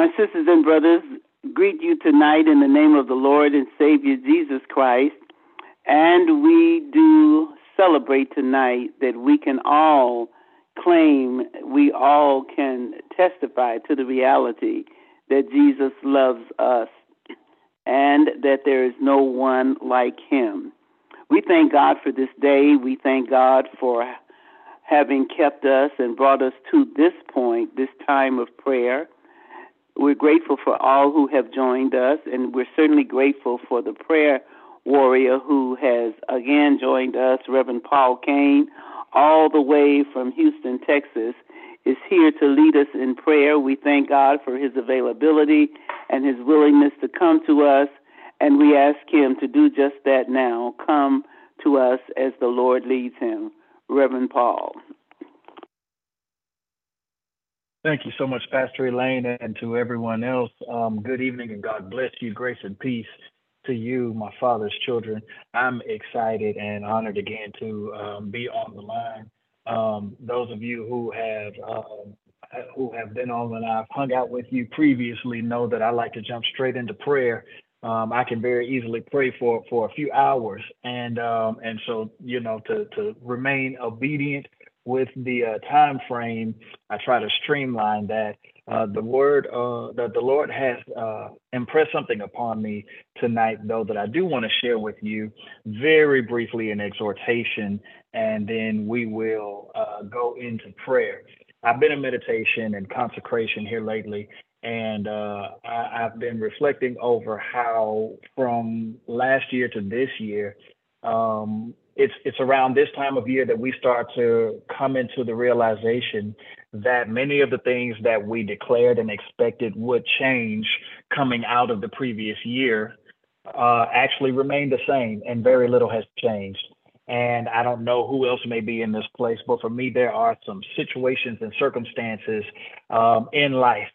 My sisters and brothers, greet you tonight in the name of the Lord and Savior Jesus Christ. And we do celebrate tonight that we can all claim, we all can testify to the reality that Jesus loves us and that there is no one like him. We thank God for this day. We thank God for having kept us and brought us to this point, this time of prayer. We're grateful for all who have joined us, and we're certainly grateful for the prayer warrior who has again joined us, Reverend Paul Cain, all the way from Houston, Texas, is here to lead us in prayer. We thank God for his availability and his willingness to come to us, and we ask him to do just that now. Come to us as the Lord leads him. Reverend Paul. Thank you so much, Pastor Elaine, and to everyone else. Um, good evening and God bless you. Grace and peace to you, my father's children. I'm excited and honored again to um, be on the line. Um, those of you who have um, who have been on and I've hung out with you previously know that I like to jump straight into prayer. Um, I can very easily pray for for a few hours, and um, and so you know to to remain obedient with the uh, time frame, I try to streamline that. Uh, the word uh, that the Lord has uh, impressed something upon me tonight, though, that I do want to share with you very briefly in exhortation, and then we will uh, go into prayer. I've been in meditation and consecration here lately, and uh, I, have been reflecting over how from last year to this year, um, it's it's around this time of year that we start to come into the realization that many of the things that we declared and expected would change coming out of the previous year uh, actually remain the same, and very little has changed. And I don't know who else may be in this place, but for me, there are some situations and circumstances um, in life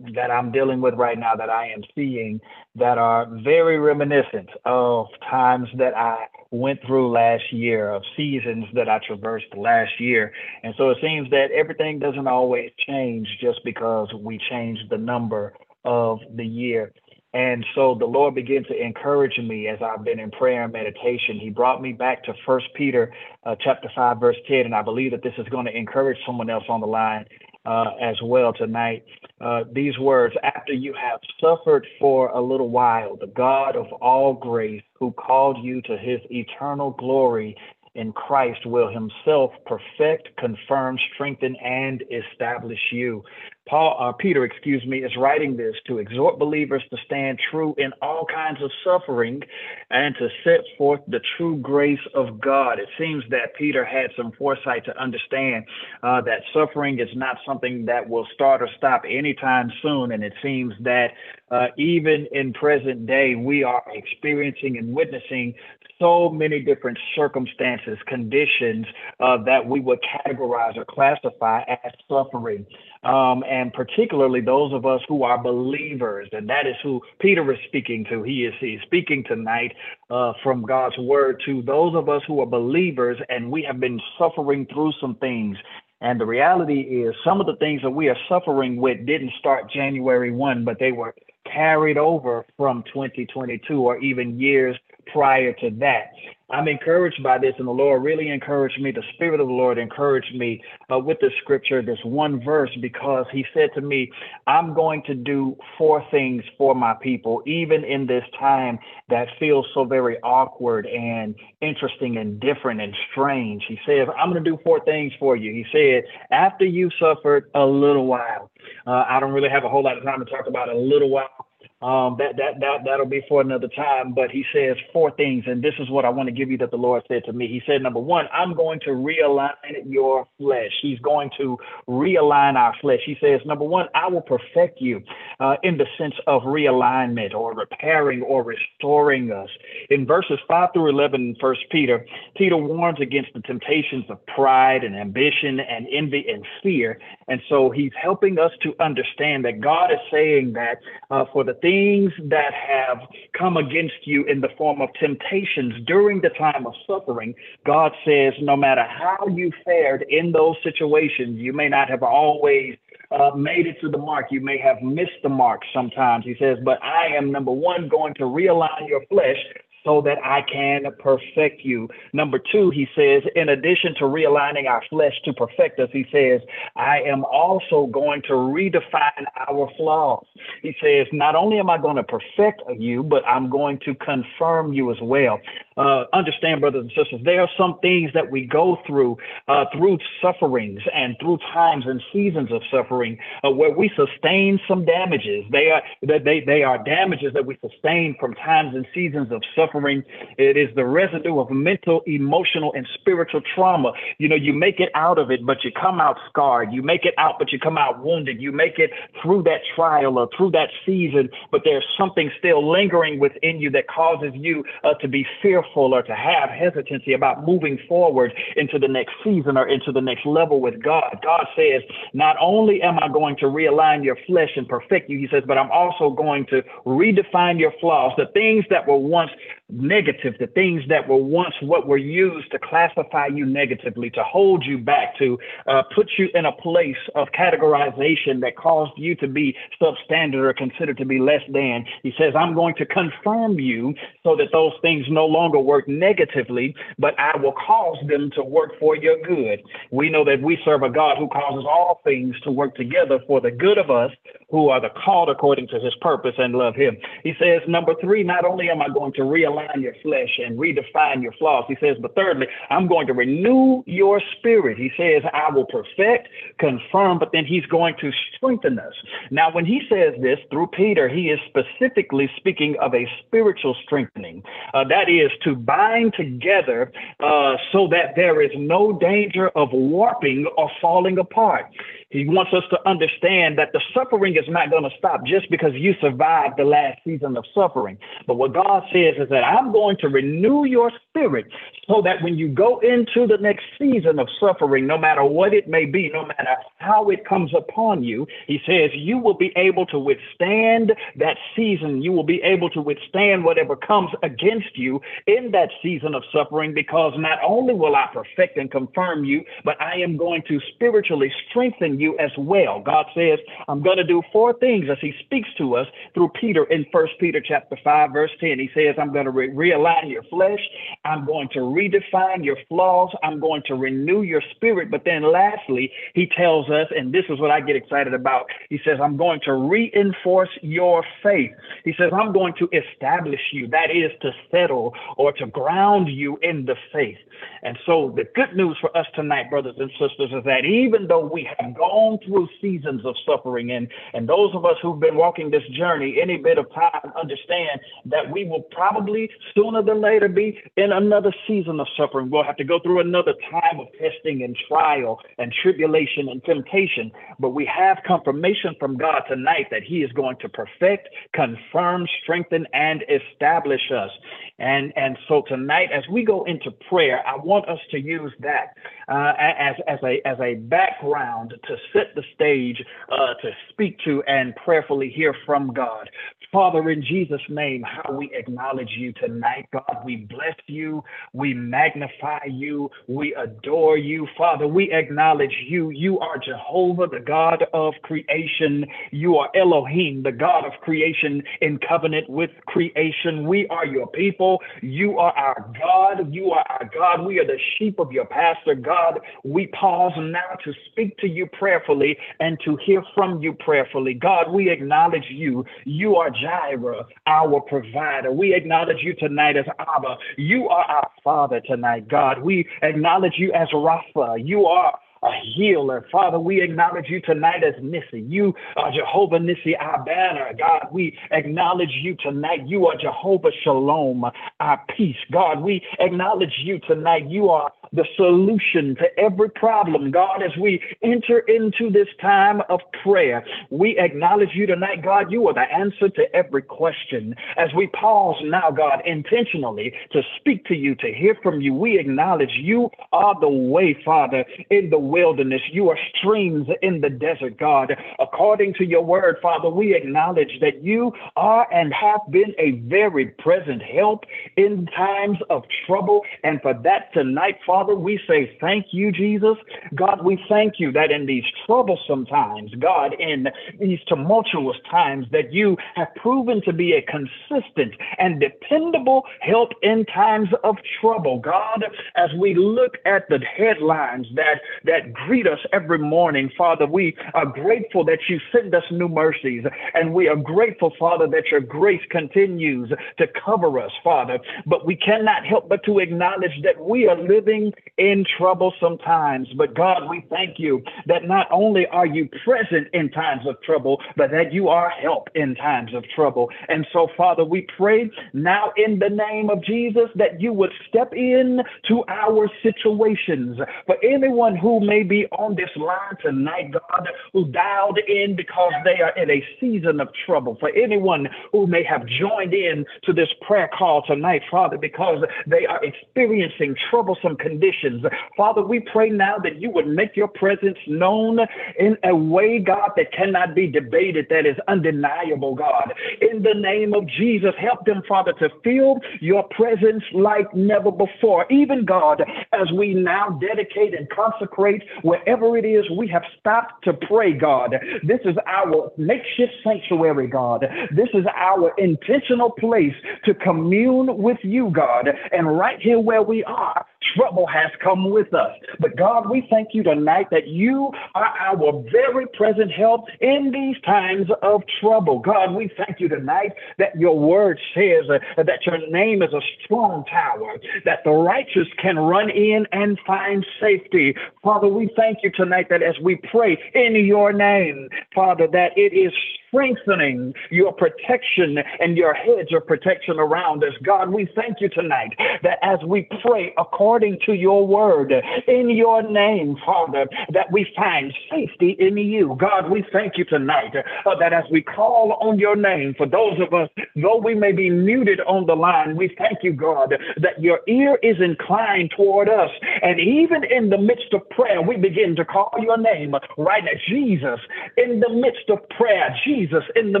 that I'm dealing with right now that I am seeing that are very reminiscent of times that I went through last year, of seasons that I traversed last year. And so it seems that everything doesn't always change just because we change the number of the year. And so the Lord began to encourage me as I've been in prayer and meditation. He brought me back to First Peter uh, chapter 5, verse 10. And I believe that this is going to encourage someone else on the line uh, as well tonight. Uh, these words, after you have suffered for a little while, the God of all grace, who called you to his eternal glory in Christ, will himself perfect, confirm, strengthen, and establish you. Paul, uh, Peter, excuse me, is writing this to exhort believers to stand true in all kinds of suffering and to set forth the true grace of God. It seems that Peter had some foresight to understand uh, that suffering is not something that will start or stop anytime soon. And it seems that uh, even in present day, we are experiencing and witnessing so many different circumstances, conditions uh, that we would categorize or classify as suffering um, and particularly those of us who are believers. And that is who Peter is speaking to. He is he's speaking tonight uh, from God's word to those of us who are believers, and we have been suffering through some things. And the reality is, some of the things that we are suffering with didn't start January 1, but they were carried over from 2022 or even years prior to that. I'm encouraged by this, and the Lord really encouraged me. The Spirit of the Lord encouraged me uh, with the scripture, this one verse, because He said to me, I'm going to do four things for my people, even in this time that feels so very awkward and interesting and different and strange. He says, I'm going to do four things for you. He said, after you suffered a little while, uh, I don't really have a whole lot of time to talk about a little while um, that that that that'll be for another time. But he says four things, and this is what I want to give you that the Lord said to me. He said, number one, I'm going to realign your flesh. He's going to realign our flesh. He says, number one, I will perfect you uh, in the sense of realignment or repairing or restoring us. In verses five through eleven, in First Peter, Peter warns against the temptations of pride and ambition and envy and fear, and so he's helping us to understand that God is saying that uh, for the things that have come against you in the form of temptations during the time of suffering, God says, no matter how you fared in those situations, you may not have always uh, made it to the mark. You may have missed the mark sometimes. He says, but I am number one going to realign your flesh so that I can perfect you. Number two, he says, in addition to realigning our flesh to perfect us, he says, I am also going to redefine our flaws. He says, not only am I going to perfect you, but I'm going to confirm you as well. Uh, understand, brothers and sisters, there are some things that we go through uh, through sufferings and through times and seasons of suffering uh, where we sustain some damages. They are they they are damages that we sustain from times and seasons of suffering. It is the residue of mental, emotional, and spiritual trauma. You know, you make it out of it, but you come out scarred. You make it out, but you come out wounded. You make it through that trial or through that season, but there's something still lingering within you that causes you uh, to be fearful fearful or to have hesitancy about moving forward into the next season or into the next level with God. God says, not only am I going to realign your flesh and perfect you, he says, but I'm also going to redefine your flaws, the things that were once negative, the things that were once what were used to classify you negatively, to hold you back, to uh, put you in a place of categorization that caused you to be substandard or considered to be less than. He says, I'm going to confirm you so that those things no longer work negatively, but I will cause them to work for your good. We know that we serve a God who causes all things to work together for the good of us who are the called according to his purpose and love him. He says, number three, not only am I going to realign your flesh and redefine your flaws. He says, but thirdly, I'm going to renew your spirit. He says, I will perfect, confirm, but then he's going to strengthen us. Now, when he says this through Peter, he is specifically speaking of a spiritual strengthening. Uh, that is to bind together uh, so that there is no danger of warping or falling apart. He wants us to understand that the suffering is not going to stop just because you survived the last season of suffering. But what God says is that I'm going to renew your spirit so that when you go into the next season of suffering, no matter what it may be, no matter how it comes upon you, He says you will be able to withstand that season. You will be able to withstand whatever comes against you in that season of suffering because not only will I perfect and confirm you, but I am going to spiritually strengthen you as well. God says, I'm going to do four things as he speaks to us through Peter in First Peter chapter 5, verse 10. He says, I'm going to re- realign your flesh. I'm going to redefine your flaws. I'm going to renew your spirit. But then lastly, he tells us, and this is what I get excited about. He says, I'm going to reinforce your faith. He says, I'm going to establish you. That is to settle or to ground you in the faith. And so the good news for us tonight, brothers and sisters, is that even though we have gone through seasons of suffering, and, and those of us who've been walking this journey any bit of time understand that we will probably sooner than later be in another season of suffering. We'll have to go through another time of testing and trial and tribulation and temptation. But we have confirmation from God tonight that He is going to perfect, confirm, strengthen, and establish us. And, and so tonight, as we go into prayer, I want us to use that uh, as, as, a, as a background to set the stage uh, to speak to and prayerfully hear from God. Father, in Jesus' name, how we acknowledge you tonight, God. We bless you. We magnify you. We adore you. Father, we acknowledge you. You are Jehovah, the God of creation. You are Elohim, the God of creation in covenant with creation. We are your people. You are our God. You are our God. We are the sheep of your pastor, God. We pause now to speak to you prayerfully and to hear from you prayerfully. God, we acknowledge you. You are Jireh, our provider. We acknowledge you tonight as Abba. You are our Father tonight, God. We acknowledge you as Rapha. You are a healer. Father, we acknowledge you tonight as Nissi. You are Jehovah Nissi, our banner. God, we acknowledge you tonight. You are Jehovah Shalom, our peace. God, we acknowledge you tonight. You are the solution to every problem. God, as we enter into this time of prayer, we acknowledge you tonight. God, you are the answer to every question. As we pause now, God, intentionally to speak to you, to hear from you, we acknowledge you are the way, Father, in the wilderness. You are streams in the desert, God. According to your word, Father, we acknowledge that you are and have been a very present help in times of trouble. And for that tonight, Father, we say thank you, Jesus. God, we thank you that in these troublesome times, God, in these tumultuous times, that you have proven to be a consistent and dependable help in times of trouble. God, as we look at the headlines that, that greet us every morning, Father, we are grateful that you send us new mercies. And we are grateful, Father, that your grace continues to cover us, Father. But we cannot help but to acknowledge that we are living in trouble sometimes. But God, we thank you that not only are you present in times of trouble, but that you are help in times of trouble. And so, Father, we pray now in the name of Jesus that you would step in to our situations. For anyone who may be on this line tonight, God, who dialed in because they are in a season of trouble. For anyone who may have joined in to this prayer call tonight, Father, because they are experiencing troublesome conditions. Father, we pray now that you would make your presence known in a way, God, that cannot be debated, that is undeniable, God. In the name of Jesus, help them, Father, to feel your presence like never before. Even, God, as we now dedicate and consecrate wherever it is we have stopped to pray, God, this is our makeshift sanctuary, God. This is our intentional place to commune with you, God. And right here where we are, trouble has come with us. But God, we thank you tonight that you are our very present help in these times of trouble. God, we thank you tonight that your word says uh, that your name is a strong tower, that the righteous can run in and find safety. Father, we thank you tonight that as we pray in your name, Father, that it is strengthening your protection and your hedge of protection around us. God, we thank you tonight that as we pray according to your word in your name, Father, that we find safety in you. God, we thank you tonight uh, that as we call on your name, for those of us, though we may be muted on the line, we thank you, God, that your ear is inclined toward us. And even in the midst of prayer, we begin to call your name right now, Jesus. In the midst of prayer, Jesus Jesus in the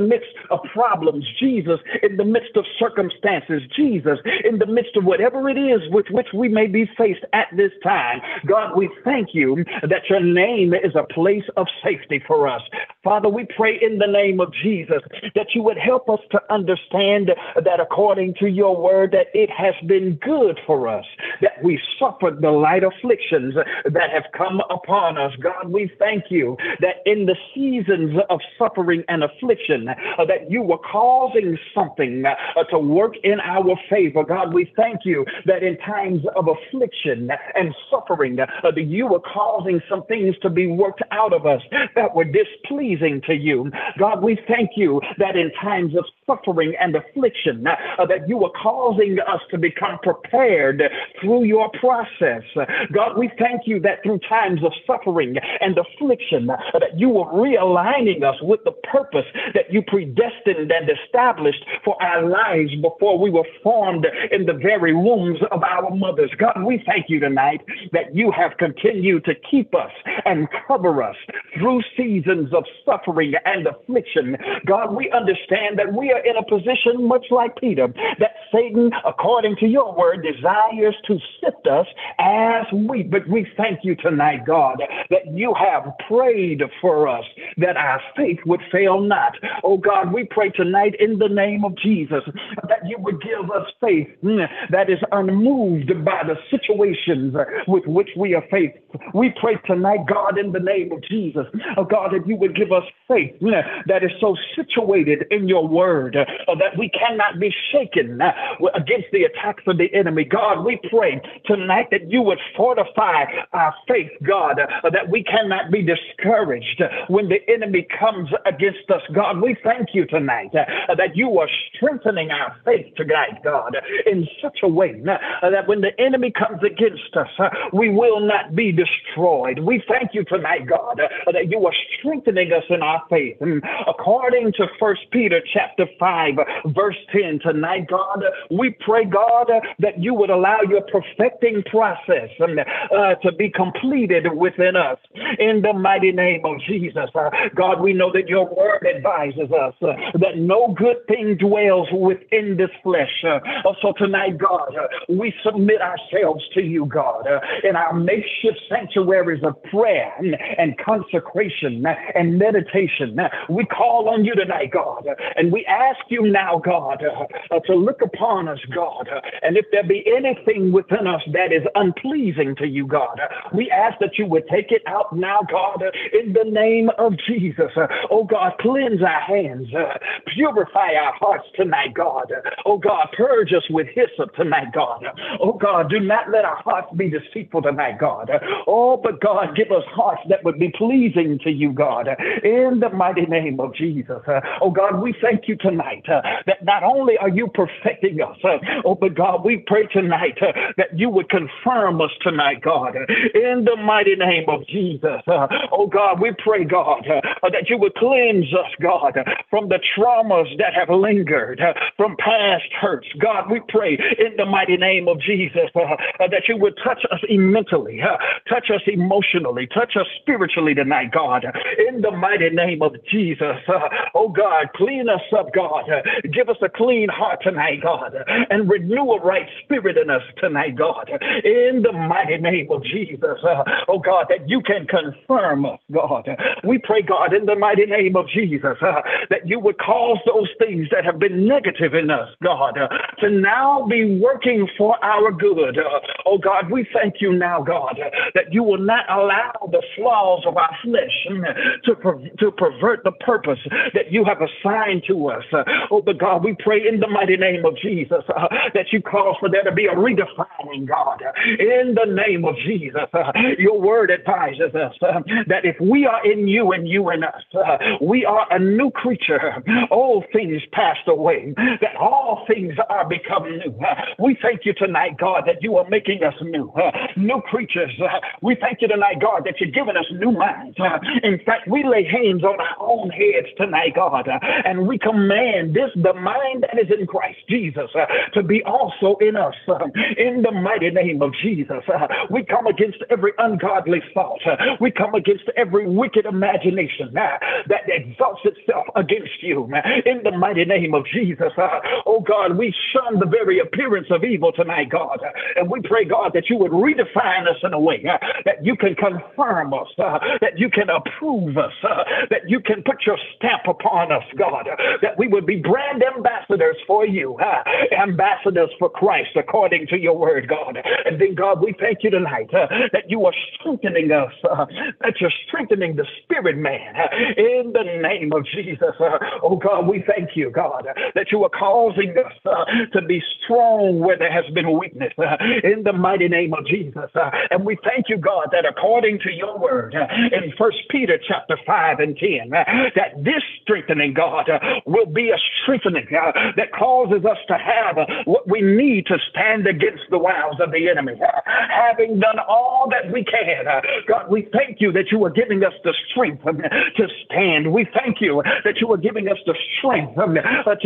midst of problems, Jesus in the midst of circumstances, Jesus in the midst of whatever it is with which we may be faced at this time. God, we thank you that your name is a place of safety for us. Father, we pray in the name of Jesus that you would help us to understand that according to your word that it has been good for us that we suffered the light afflictions that have come upon us. God, we thank you that in the seasons of suffering and affliction uh, that you were causing something uh, to work in our favor. God, we thank you that in times of affliction and suffering, uh, that you were causing some things to be worked out of us that were displeasing to you. God, we thank you that in times of suffering and affliction, uh, that you were causing us to become prepared through your process. God, we thank you that through times of suffering and affliction, uh, that you were realigning us with the purpose purpose that you predestined and established for our lives before we were formed in the very wombs of our mothers. God, we thank you tonight that you have continued to keep us and cover us through seasons of suffering and affliction. God, we understand that we are in a position much like Peter, that Satan, according to your word, desires to sift us as wheat. But we thank you tonight, God, that you have prayed for us, that our faith would fail not. Oh God, we pray tonight in the name of Jesus that you would give us faith mm, that is unmoved by the situations with which we are faced. We pray tonight, God, in the name of Jesus, oh God, that you would give us faith mm, that is so situated in your word uh, that we cannot be shaken uh, against the attacks of the enemy. God, we pray tonight that you would fortify our faith, God, uh, that we cannot be discouraged when the enemy comes against us, God, we thank you tonight uh, that you are strengthening our faith tonight, God, in such a way uh, that when the enemy comes against us, uh, we will not be destroyed. We thank you tonight, God, uh, that you are strengthening us in our faith. And according to First Peter chapter 5, verse 10, tonight, God, we pray, God, that you would allow your perfecting process um, uh, to be completed within us. In the mighty name of Jesus, God, we know that your word advises us that no good thing dwells within this flesh. Uh, so tonight, God, uh, we submit ourselves to you, God, uh, in our makeshift sanctuaries of prayer and, and consecration uh, and meditation. Uh, we call on you tonight, God, uh, and we ask you now, God, to look upon us, God, and if there be anything within us that is unpleasing to you, God, we ask that you would take it out now, God, in the name of Jesus. Oh God, cleanse our hands, purify our hearts tonight, God. Oh God, purge us with hyssop tonight, God. Oh God, do not let our hearts be deceitful tonight, God. Oh, but God, give us hearts that would be pleasing to you, God, in the mighty name of Jesus. Oh God, we thank you tonight that not only are you perfecting us, oh, but God, we pray tonight that you would confirm us tonight, God, in the mighty name of Jesus. Oh God, we pray, God, that you would cleanse us, God, from the traumas that have lingered, from past hurts. God, we pray in the mighty name of Jesus uh, uh, that you would touch us mentally, uh, touch us emotionally, touch us spiritually tonight, God, in the mighty name of Jesus. Uh, oh God, clean us up, God. give us a clean heart tonight, God, and renew a right spirit in us tonight, God, in the mighty name of Jesus. Uh, oh God, that you can confirm us, God. We pray, God, in the mighty name of Jesus, uh, that you would cause those things that have been negative in us, God, to now be working for our good. Uh, oh God, we thank you now, God, that you will not allow the flaws of our flesh mm, to, per- to pervert the purpose that you have assigned to us. Uh, oh, but God, we pray in the mighty name of Jesus uh, that you cause for there to be a redefining, God, in the name of Jesus. Uh, your word advises us uh, that if we are in you and you in us, uh, we are a new creature. All things passed away, that all things are become new. We thank you tonight, God, that you are making us new, new creatures. We thank you tonight, God, that you're giving us new minds. In fact, we lay hands on our own heads tonight, God, and we command this, the mind that is in Christ Jesus, to be also in us. In the mighty name of Jesus, we come against every ungodly thought. we come against every wicked imagination that exalts itself against you. In the mighty name of Jesus, oh God, we shun the very appearance of evil tonight, God. And we pray, God, that you would redefine us in a way uh, that you can confirm us, uh, that you can approve us, uh, that you can put your stamp upon us, God, that we would be brand ambassadors for you, uh, ambassadors for Christ, according to your word, God. And then, God, we thank you tonight uh, that you are strengthening us, uh, that you're strengthening the spirit man in the name of Jesus. oh, God, we thank you, God, that you are causing us to be strong where there has been weakness uh, in the mighty name of Jesus. Uh, and we thank you, God, that according to your word uh, in First Peter chapter 5 and 10, uh, that this strengthening, God, uh, will be a strengthening uh, that causes us to have what we need to stand against the wiles of the enemy. having done all that we can, God, we thank you that you are giving us the strength um, to stand. We thank you that you are giving us the strength um,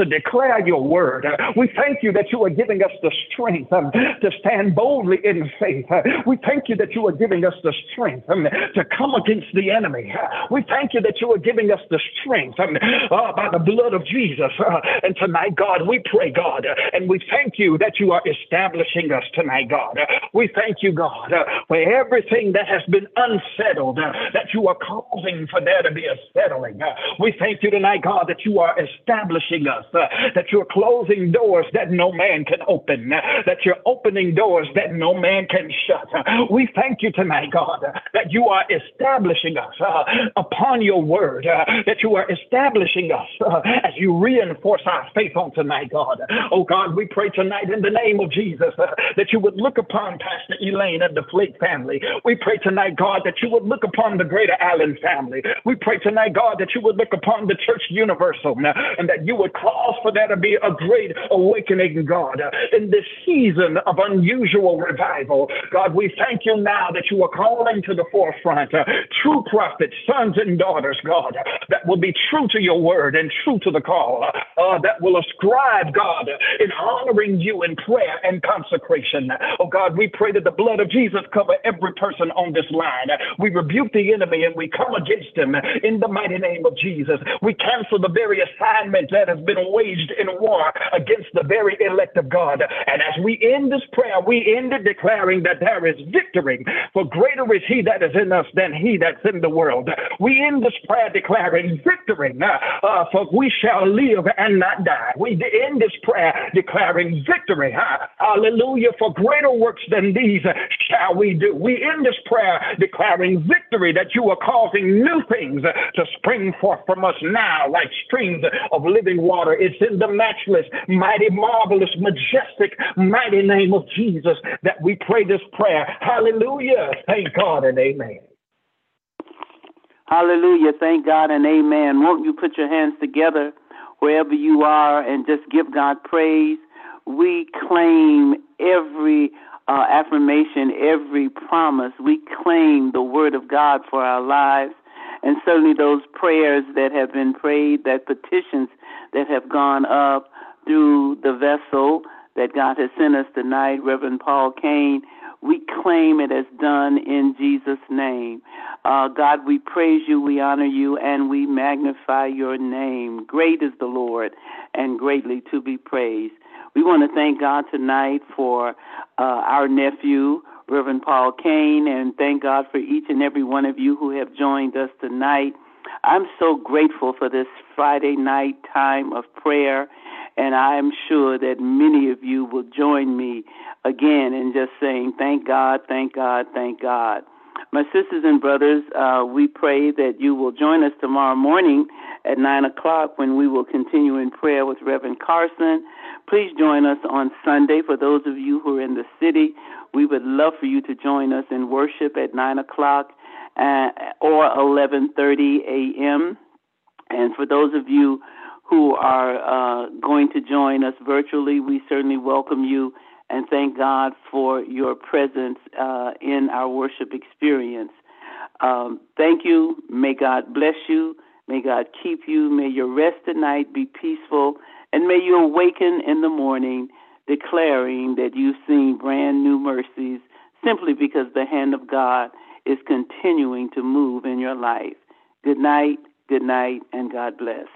to declare your word. we thank you that you are giving us the strength um, to stand boldly in faith. We thank you that you are giving us the strength um, to come against the enemy. We thank you that you are giving us the strength um, uh, by the blood of Jesus. Uh, and tonight, God, we pray, God, uh, and we thank you that you are establishing us tonight, God. Uh, we thank you, God, for everything that has been unsettled, that you are causing for there to be a settling. we thank you tonight, God, that you are establishing us, that you're closing doors that no man can open, that you're opening doors that no man can shut. We thank you tonight, God, that you are establishing us uh, upon your word, uh, that you are establishing us uh, as you reinforce our faith on tonight, God. Oh, God, we pray tonight in the name of Jesus that you would look upon Pastor Elaine and the Flake family. We pray tonight, God, that you would look upon the Greater Allen family. We pray tonight, God, that you would look upon the church universal and that you would cause for there to be a great awakening, God, in this season of unusual revival. God, we thank you now that you are calling to the forefront uh, true prophets, sons and daughters, God, that will be true to your word and true to the call, uh, that will ascribe, God, in honoring you in prayer and consecration. Oh, God, we pray that the blood of Jesus cover every person on this line. We rebuke the enemy and we come against him in the mighty name of Jesus. We cancel the very assignment that has been waged in war against the very elect of God. And as we end this prayer, we end it declaring that there is victory. For greater is he that is in us than he that's in the world. We end this prayer declaring victory. Uh, for we shall live and not die. We end this prayer declaring victory. Hallelujah. For greater works than these shall we do. We end this prayer declaring victory that you are causing new things to spring forth from us now like streams of living water. It's in the matchless, mighty, marvelous, majestic, mighty name of Jesus that we pray this prayer. Hallelujah. Thank God and amen. Hallelujah. Thank God and amen. Won't you put your hands together wherever you are and just give God praise? We claim every uh, affirmation, every promise. We claim the word of God for our lives. And certainly those prayers that have been prayed, that petitions that have gone up through the vessel that God has sent us tonight, Reverend Paul Cain, We claim it as done in Jesus' name. Uh, God, we praise you, we honor you, and we magnify your name. Great is the Lord, and greatly to be praised. We want to thank God tonight for uh, our nephew, Reverend Paul Cain, and thank God for each and every one of you who have joined us tonight. I'm so grateful for this Friday night time of prayer, and I am sure that many of you will join me again in just saying, Thank God, thank God, thank God. My sisters and brothers, uh, we pray that you will join us tomorrow morning at 9 o'clock when we will continue in prayer with Reverend Carson. Please join us on Sunday for those of you who are in the city. We would love for you to join us in worship at 9 o'clock uh, or 11.30 a.m. And for those of you who are uh, going to join us virtually, we certainly welcome you and thank God for your presence uh, in our worship experience. Um, thank you. May God bless you. May God keep you. May your rest tonight be peaceful. And may you awaken in the morning declaring that you've seen brand new mercies simply because the hand of God is continuing to move in your life. Good night, good night, and God bless.